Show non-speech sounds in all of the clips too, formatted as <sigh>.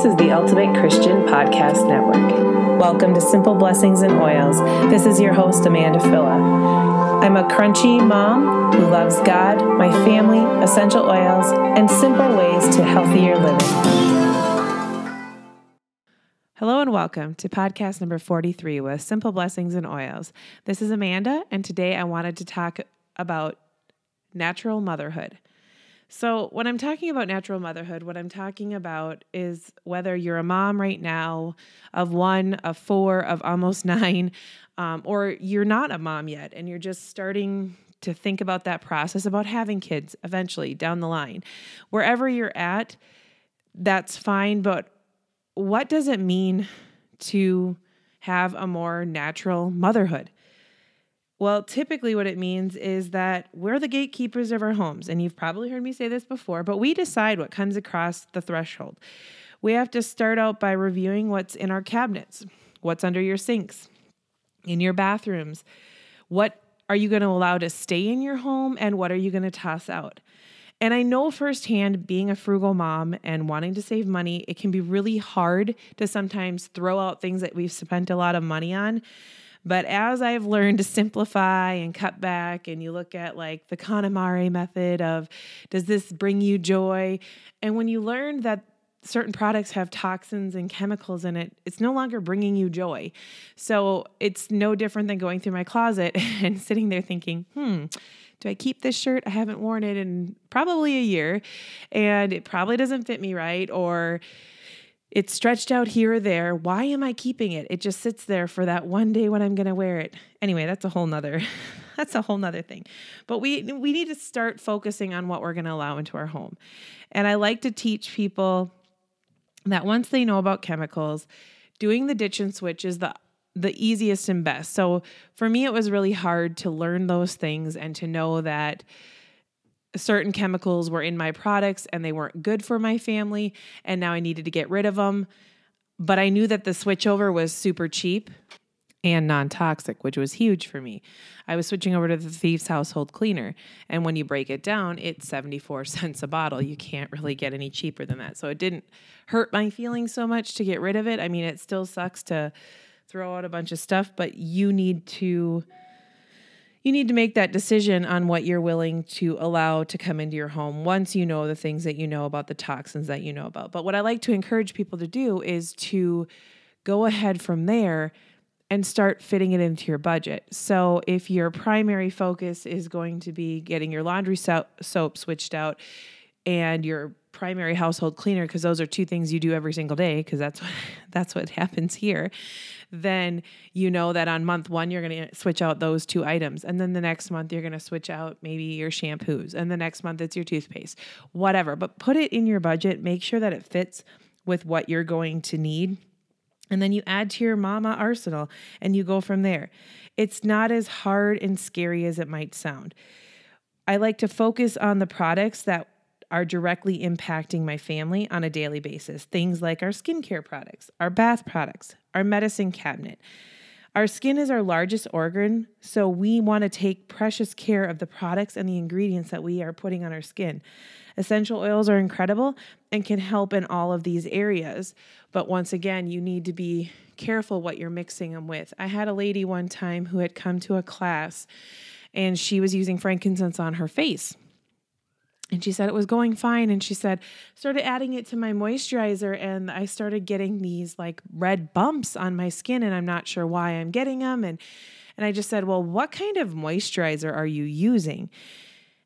This is the Ultimate Christian Podcast Network. Welcome to Simple Blessings and Oils. This is your host, Amanda Phila. I'm a crunchy mom who loves God, my family, essential oils, and simple ways to healthier living. Hello and welcome to podcast number 43 with Simple Blessings and Oils. This is Amanda, and today I wanted to talk about natural motherhood. So, when I'm talking about natural motherhood, what I'm talking about is whether you're a mom right now of one, of four, of almost <laughs> nine, um, or you're not a mom yet and you're just starting to think about that process about having kids eventually down the line. Wherever you're at, that's fine. But what does it mean to have a more natural motherhood? Well, typically, what it means is that we're the gatekeepers of our homes. And you've probably heard me say this before, but we decide what comes across the threshold. We have to start out by reviewing what's in our cabinets, what's under your sinks, in your bathrooms. What are you going to allow to stay in your home, and what are you going to toss out? And I know firsthand, being a frugal mom and wanting to save money, it can be really hard to sometimes throw out things that we've spent a lot of money on but as I've learned to simplify and cut back, and you look at like the KonMari method of does this bring you joy? And when you learn that certain products have toxins and chemicals in it, it's no longer bringing you joy. So it's no different than going through my closet <laughs> and sitting there thinking, hmm, do I keep this shirt? I haven't worn it in probably a year and it probably doesn't fit me right. Or, it's stretched out here or there. Why am I keeping it? It just sits there for that one day when I'm going to wear it. Anyway, that's a whole nother <laughs> that's a whole nother thing. But we we need to start focusing on what we're going to allow into our home. And I like to teach people that once they know about chemicals, doing the ditch and switch is the the easiest and best. So for me it was really hard to learn those things and to know that certain chemicals were in my products and they weren't good for my family and now I needed to get rid of them. But I knew that the switchover was super cheap and non-toxic, which was huge for me. I was switching over to the Thieves Household Cleaner, and when you break it down, it's 74 <laughs> cents a bottle. You can't really get any cheaper than that. So it didn't hurt my feelings so much to get rid of it. I mean, it still sucks to throw out a bunch of stuff, but you need to you need to make that decision on what you're willing to allow to come into your home once you know the things that you know about the toxins that you know about. But what I like to encourage people to do is to go ahead from there and start fitting it into your budget. So if your primary focus is going to be getting your laundry so- soap switched out and your primary household cleaner because those are two things you do every single day because that's what <laughs> that's what happens here then you know that on month 1 you're going to switch out those two items. And then the next month you're going to switch out maybe your shampoos. And the next month it's your toothpaste. Whatever. But put it in your budget. Make sure that it fits with what you're going to need. And then you add to your mama arsenal and you go from there. It's not as hard and scary as it might sound. I like to focus on the products that are directly impacting my family on a daily basis. Things like our skincare products, our bath products, our medicine cabinet. Our skin is our largest organ, so we want to take precious care of the products and the ingredients that we are putting on our skin. Essential oils are incredible and can help in all of these areas, but once again, you need to be careful what you're mixing them with. I had a lady one time who had come to a class and she was using frankincense on her face. And she said it was going fine. And she said, started adding it to my moisturizer, and I started getting these like red bumps on my skin, and I'm not sure why I'm getting them. And and I just said, Well, what kind of moisturizer are you using?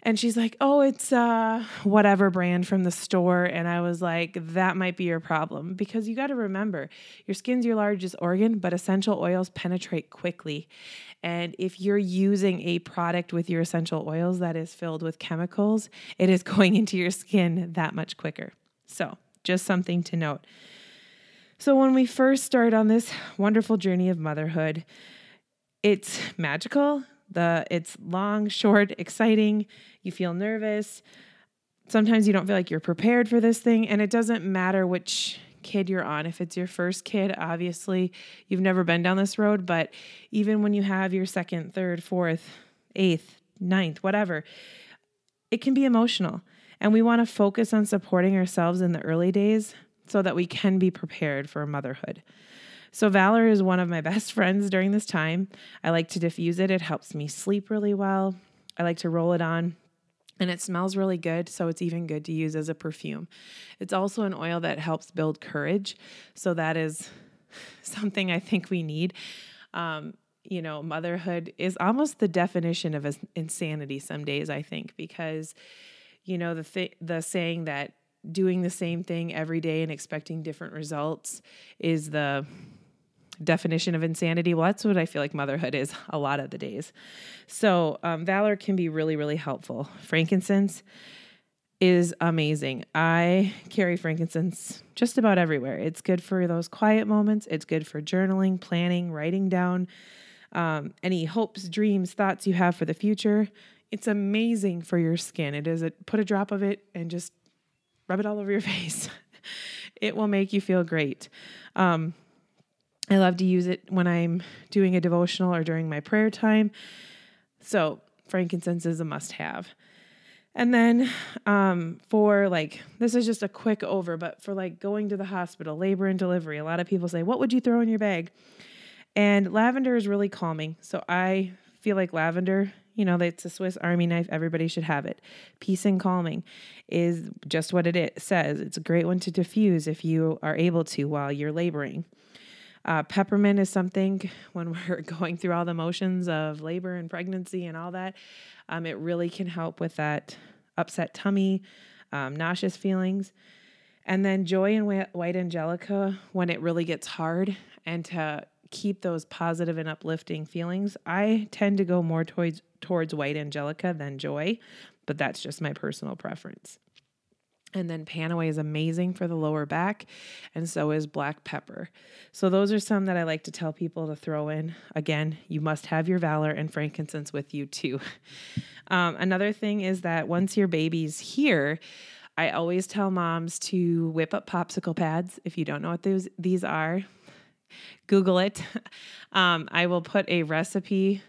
And she's like, "Oh, it's uh whatever brand from the store." And I was like, "That might be your problem because you got to remember, your skin's your largest organ, but essential oils penetrate quickly. And if you're using a product with your essential oils that is filled with chemicals, it is <laughs> going into your skin that much quicker." So, just something to note. So, when we first start on this wonderful journey of motherhood, it's magical the it's long, short, exciting. You feel nervous. Sometimes you don't feel like you're prepared for this thing, and it doesn't matter which kid you're on. If it's your first kid, obviously you've never been down this road, but even when you have your second, third, fourth, eighth, ninth, whatever, it can be emotional. And we want to focus on supporting ourselves in the early days, so that we can be prepared for motherhood. So, Valor is one of my <laughs> best friends during this time. I like to diffuse it, it helps me sleep really well. I like to roll it on and it smells really good, so it's even good to use as a perfume. It's also an oil that helps build courage, so that is <laughs> something I think we need. Um, you know, motherhood is almost the definition of insanity some days, I think, because you know the th- the saying that doing the same thing every day and expecting different results is the definition of insanity. Well, that's what I feel like motherhood is a lot of the days. So, um, Valor can be really, really helpful. Frankincense is amazing. I carry frankincense just about everywhere. It's good for those quiet moments, it's good for journaling, planning, writing down um, any hopes, dreams, thoughts you have for the future. It's amazing for your skin. It is a put a drop of it and just rub it all over your <laughs> face. it will make you feel great. Um, I love to use it when I'm doing a devotional or during my prayer time. So, frankincense is a must have. And then um, for like, this is just a quick over, but for like going to the hospital, labor and delivery, a lot of people say, What would you throw in your bag? And lavender is really calming. So I feel like lavender, you know, it's a Swiss Army knife. Everybody should have it. Peace and calming is just what it says. It's a great one to diffuse if you are able to while you're laboring. Uh, peppermint is something <laughs> when we're <laughs> going through all the motions of labor and pregnancy and all that, um, it really can help with that upset tummy, um, nauseous feelings. And then joy and white angelica when it really gets hard and to keep those positive and uplifting feelings. I tend to go more towards towards white angelica than joy, but that's just my personal preference. And then Panaway is amazing for the lower back, and so is black pepper. So, those are some that I like to tell people to throw in. Again, you must have your Valor and frankincense with you too. <laughs> Um, another thing is that once your baby's here, I always tell moms to whip up popsicle pads. If you don't know what those, these are, Google it. <laughs> Um, I will put a recipe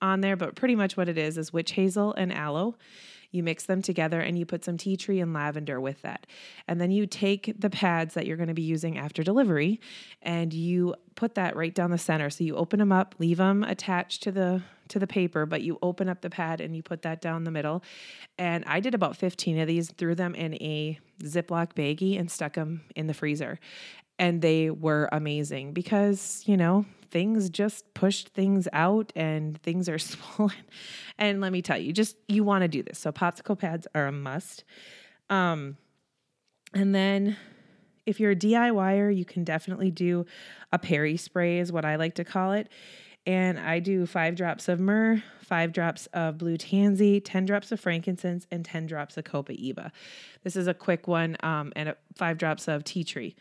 on there, but pretty much what it is is witch hazel and aloe. You mix them together and you put some tea tree and lavender with that. And then you take the pads that you're going to be using after delivery and you put that right down the center. So you open them up, leave them attached to the to the paper, but you open up the pad and you put that down the middle. And I did about 15 of these, threw them in a Ziploc baggie and stuck them in the freezer. And they were amazing because, you know, things just pushed things out and things are <laughs> swollen. And let me tell you, just you want to do this. So popsicle pads are a must. Um, and then if you're a DIYer, you can definitely do a peri spray, is what I like to call it. And I do five drops of myrrh, five drops of blue tansy, 10 drops of frankincense, and 10 drops of copaiba. This is a quick one, um, and five drops of tea tree.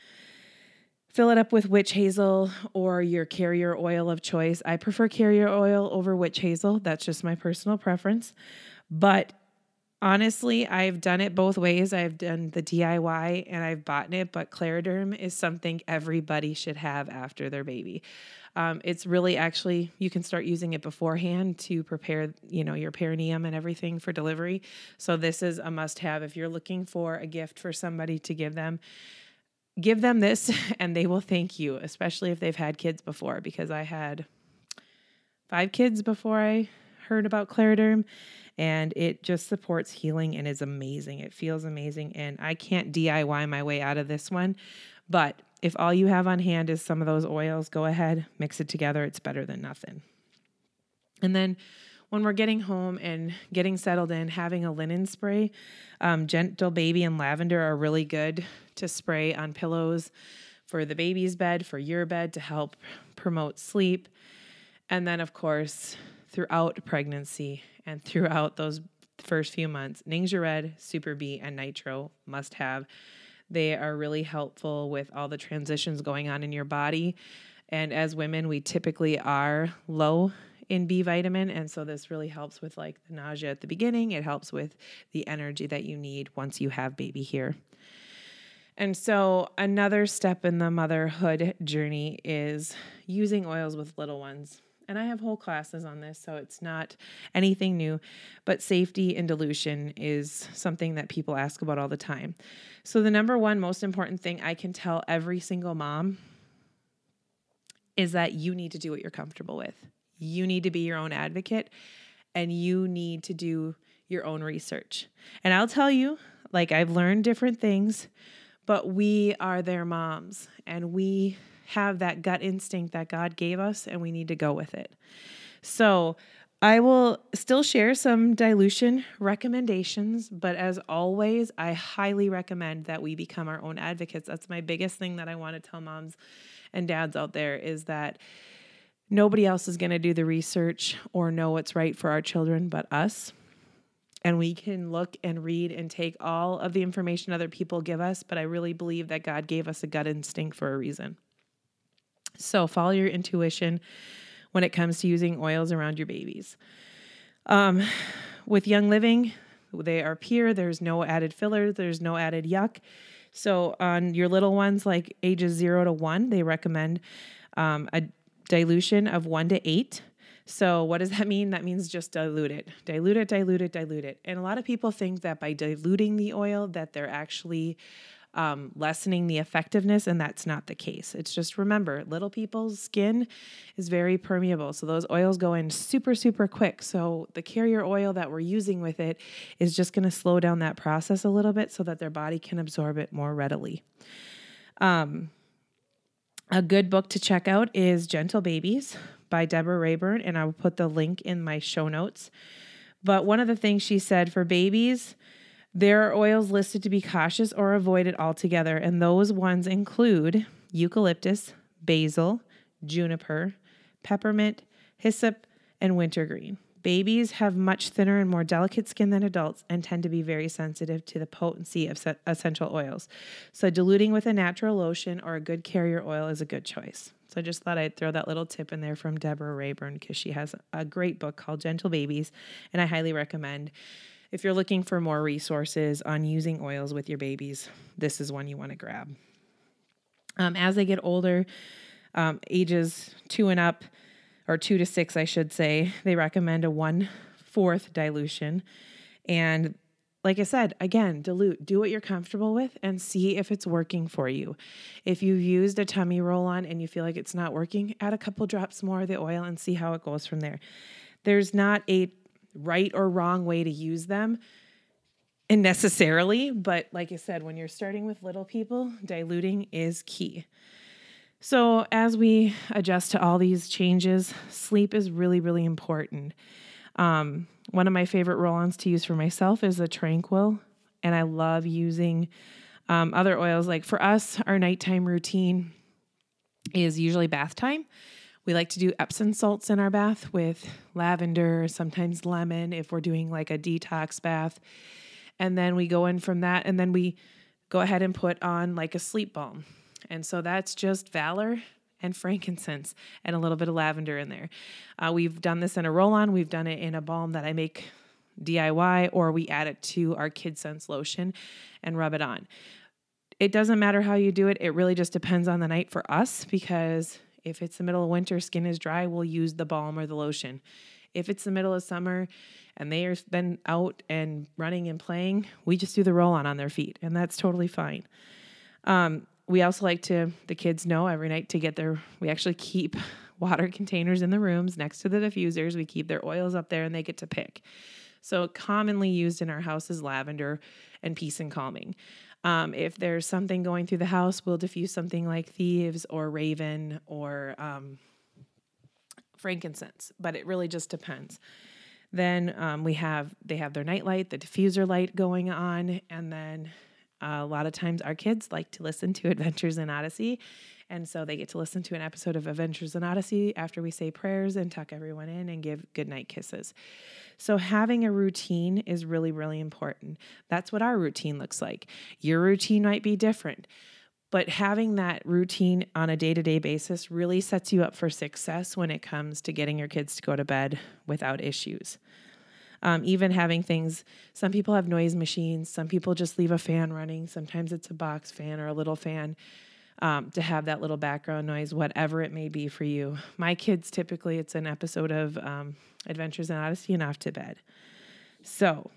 Fill it up with witch hazel or your carrier oil of choice. I prefer carrier oil over witch hazel. That's just my personal preference. But honestly, I've done it both ways. I've done the DIY and I've bought it, but ClaraDerm is something everybody should have after their baby. Um, it's really actually you can start using it beforehand to prepare, you know, your perineum and everything for delivery. So this is a must-have if you're looking for a gift for somebody to give them give them this <laughs> and they will thank you, especially if they've had kids before, because I had five kids before I heard about ClaraDerm and it just supports healing and is amazing. It feels amazing. And I can't DIY my way out of this one. But if all you have on hand is some of those oils, go ahead, mix it together. It's better than nothing. And then when we're getting home and getting settled in, having a linen spray, um, gentle baby and lavender are really good to spray on pillows for the baby's bed, for your bed to help promote sleep. And then, of course, throughout pregnancy and throughout those first few months, Red, Super B, and Nitro must have. They are really helpful with all the transitions going on in your body. And as women, we typically are low in B vitamin. And so this really helps with like the nausea at the beginning. It helps with the energy that you need once you have baby here. And so another step in the motherhood journey is using oils with little ones. And I have whole classes on this, so it's not anything new. But safety and dilution is something that people ask about all the time. So, the number one most important thing I can tell every single mom is that you need to do what you're comfortable with. You need to be your own advocate and you need to do your own research. And I'll tell you, like, I've learned different things, but we are their moms and we have that gut instinct that God gave us and we need to go with it. So, I will still share some dilution recommendations, but as always, I highly recommend that we become our own advocates. That's my biggest thing that I want to tell moms and dads out there is that nobody else is going to do the research or know what's right for our children but us. And we can look and read and take all of the information other people give us, but I really believe that God gave us a gut instinct for a reason. So follow your intuition when it comes to using oils around your babies. Um, with Young Living, they are pure. There's no added filler. There's no added yuck. So on your little ones, like ages zero to one, they recommend um, a dilution of one to eight. So what does <laughs> that mean? That means just dilute it, dilute it, dilute it, dilute it. And a lot of people think that by diluting the oil, that they're actually um, lessening the effectiveness, and that's not the case. It's just remember, little people's skin is very permeable. So those oils go in super, super quick. So the carrier oil that we're using with it is just going to slow down that process a little bit so that their body can absorb it more readily. Um, a good book to check out is Gentle Babies by Deborah Raybern, and I will put the link in my show notes. But one of the things she said for babies, there are oils listed to be cautious or avoided altogether, and those ones include eucalyptus, basil, juniper, peppermint, hyssop, and wintergreen. Babies have much thinner and more delicate skin than adults and tend to be very sensitive to the potency of essential oils. So, diluting with a natural lotion or a good carrier oil is a good choice. So, I just thought I'd throw that little tip in there from Deborah Raybern because she has a great book called Gentle Babies, and I highly recommend if you're looking for more resources on using oils with your babies, this is one you want to grab. Um, as they get older, um, ages two and up, or two to six, I should say, they recommend a one fourth dilution. And like I said, again, dilute, do what you're comfortable with and see if it's working for you. If you've used a tummy roll on and you feel like it's not working, add a couple drops more of the oil and see how it goes from there. There's not a right or wrong way to use them and necessarily, but like I said, when you're starting with little people, diluting is key. So, as we adjust to all these changes, sleep is really, really important. Um, one of my favorite roll ons to use for myself is a Tranquil, and I love using um, other oils. Like for us, our nighttime routine is usually bath time. We like to do Epsom salts in our bath with lavender, sometimes lemon if we're doing like a detox bath. And then we go in from that and then we go ahead and put on like a sleep balm. And so that's just Valor and <laughs> frankincense and a little bit of lavender in there. Uh, we've done this in a roll on, we've done it in a balm that I make DIY, or we add it to our KidScents lotion and rub it on. It doesn't matter how you do it, it really just depends on the night for us because if it's the middle of winter, skin is dry, we'll use the balm or the lotion. If it's the middle of summer and they are been out and running and playing, we just do the roll on on their feet, and that's totally fine. Um, we also like to the kids know every night to get their. We actually keep <laughs> water containers in the rooms next to the diffusers. We keep their oils up there, and they get to pick. So commonly used in our house is lavender and peace and calming. Um, if there's something going through the house, we'll diffuse something like thieves or raven or um, frankincense, but it really just depends. Then um, we have they have their night light, the diffuser light going on, and then a lot of times our kids like to listen to <laughs> Adventures in Odyssey, and so they get to listen to an episode of Adventures in Odyssey after we say prayers and tuck everyone in and give goodnight kisses. So, having a routine is really, really important. That's what our routine looks like. Your routine might be different, but having that routine on a day to day basis really sets you up for success when it comes to getting your kids to go to bed without issues. Um, even having things, some people have noise machines, some people just leave a fan running. Sometimes it's a box fan or a little fan um, to have that little background noise, whatever it may be for you. My kids typically, it's an episode of um, Adventures in Odyssey and off to bed. So,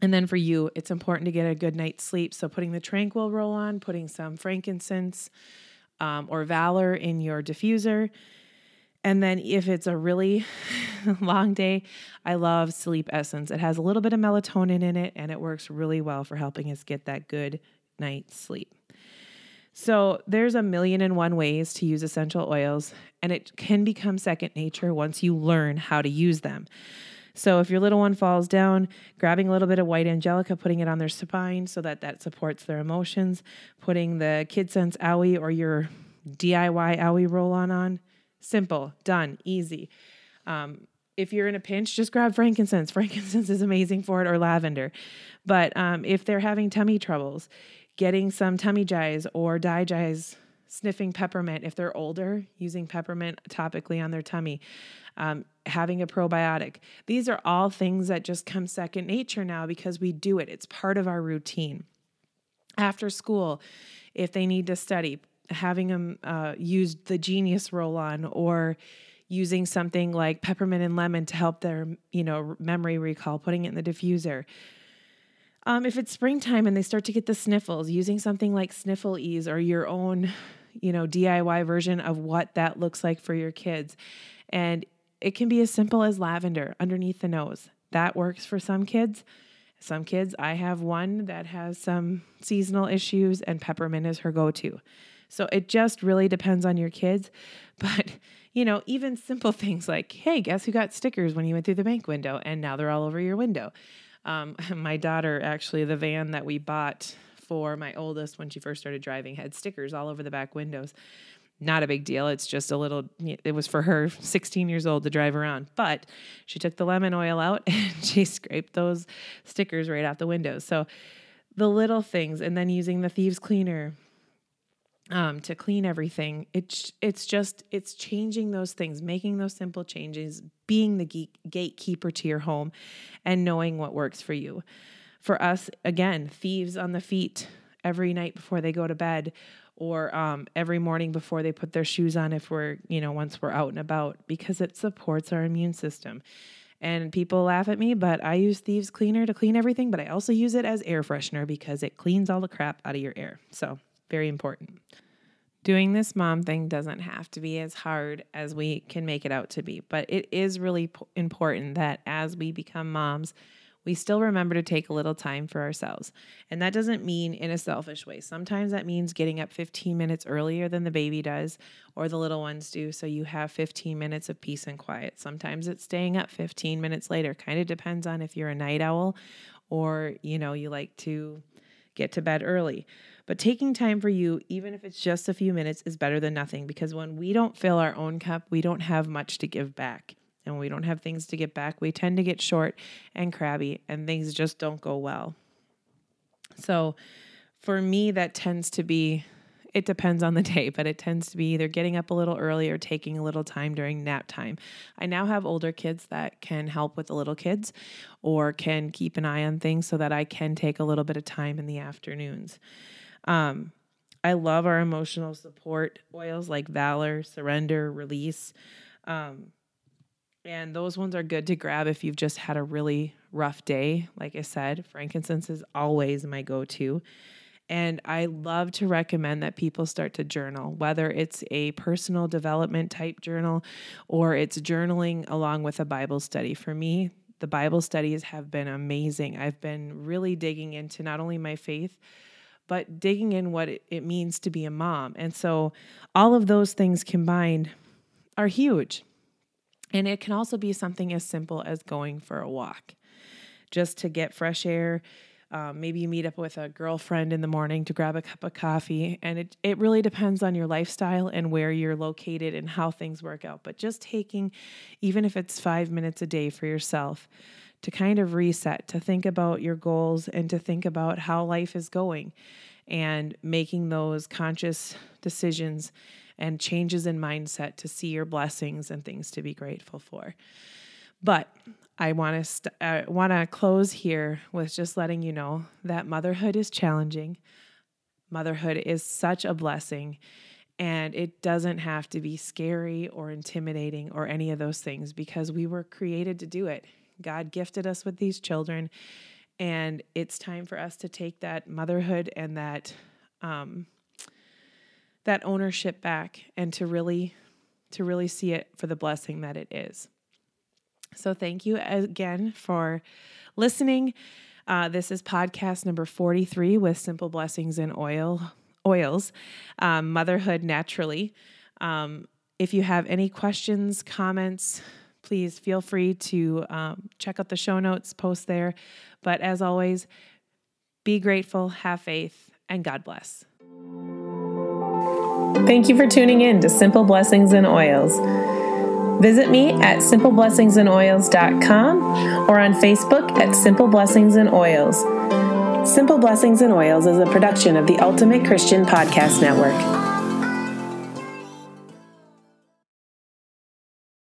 and then for you, it's important to get a good night's sleep. So, putting the Tranquil roll on, putting some frankincense um, or Valor in your diffuser. And then, if it's a really <laughs> long day, I love Sleep Essence. It has a little bit of melatonin in it, and it works really well for helping us get that good night's sleep. So, there's a million and one ways to use essential oils, and it can become second nature once you learn how to use them. So, if your little one falls down, grabbing a little bit of white angelica, putting it on their spine so that that supports their emotions, putting the KidScents Owie or your DIY Owie roll on on, simple, done, easy. Um, if you're in a pinch, just grab frankincense. <laughs> Frankincense is amazing for it, or lavender. But um, if they're having tummy troubles, getting some TummyGize or DiGize, sniffing peppermint if they're older, using peppermint topically on their tummy, um, having a probiotic. These are all things that just come second nature now because we do it, it's part of our routine. After school, if they need to study, having them uh, use the GeneYus roll on or using something like peppermint and lemon to help their you know memory recall putting it in the diffuser um, if it's springtime and they start to get the sniffles, using something like Sniffle Ease or your own, you know, DIY version of what that looks like for your kids. And it can be as simple as lavender underneath the nose. That works for some kids. Some kids, I have one that has some seasonal issues, and peppermint is her go to. So it just really depends on your kids. <laughs> But, you know, even simple things like, hey, guess who got stickers when you went through the bank window? And now they're all over your window. Um, <laughs> my daughter, actually, the van that we bought for my oldest when she first started driving had stickers all over the back windows. Not a big deal. It's just a little, it was for her 16 years old to drive around. But she took the lemon oil out <laughs> and she scraped those stickers right out the windows. So the little things, and then using the thieves cleaner um, to clean everything. It's it's just it's changing those things, making those simple changes, being the geek, gatekeeper to your home, and knowing what works for you. For us, again, thieves on the feet every night before they go to bed, or um, every morning before they put their shoes on. If we're you know once we're out and about, because it supports our immune system. And people laugh at me, but I use Thieves Cleaner to clean everything, but I also use it as air freshener because it cleans all the crap out of your air. So very important. Doing this mom thing doesn't have to be as hard as we can make it out to be, but it is really p- important that as we become moms, we still remember to take a little time for ourselves. And that doesn't mean in a selfish way. Sometimes that means getting up 15 minutes earlier than the baby does or the little ones do. So you have 15 minutes of peace and quiet. Sometimes it's staying up 15 minutes later. Kind of depends on if you're a night owl or, you know, you like to get to bed early. But taking time for you, even if it's just a few minutes, is better than nothing because when we don't fill our own cup, we don't have much to give back. And when we don't have things to get back, we tend to get short and crabby and things just don't go well. So for me, that tends to be it depends on the <laughs> day, but it tends to be either getting up a little early or taking a little time during nap time. I now have older kids that can help with the little kids or can keep an eye on things so that I can take a little bit of time in the afternoons. Um, I love our emotional support oils like Valor, Surrender, Release. Um, and those ones are good to grab if you've just had a really rough day. Like I said, frankincense is always my go to. And I love to recommend that people start to journal, whether it's a personal development type journal or it's journaling along with a Bible study. For me, the Bible studies have been amazing. I've been really digging into not only my faith, but digging in what it, it means to be a mom. And so all of those things combined are huge. And it can also be something as simple as going for a walk just to get fresh air um, maybe you meet up with a girlfriend in the morning to grab a cup of coffee. And it, it really depends on your lifestyle and where you're located and how things work out. But just taking, even if it's five minutes a day for yourself, to kind of reset, to think about your goals and to think about how life is going and making those conscious decisions and changes in mindset to see your blessings and things to be grateful for. But I want to st- uh, want to close here with just letting you know that motherhood is challenging. motherhood is such a blessing and it doesn't have to be scary or intimidating or any of those things because we were created to do it. God gifted us with these children, and it's time for us to take that motherhood and that um, that ownership back and to really to really see it for the blessing that it is. So thank you again for listening. Uh, this is podcast number 43 with Simple Blessings in Oil Oils, um, Motherhood Naturally. Um, if you have any questions, comments, please feel free to um, check out the show notes, post there. But as always, be grateful, have faith, and God bless. Thank you for tuning in to Simple Blessings and Oils. Visit me at simpleblessingsandOils.com or on Facebook at Simple Blessings and Oils. Simple Blessings and Oils is a production of the Ultimate Christian Podcast Network.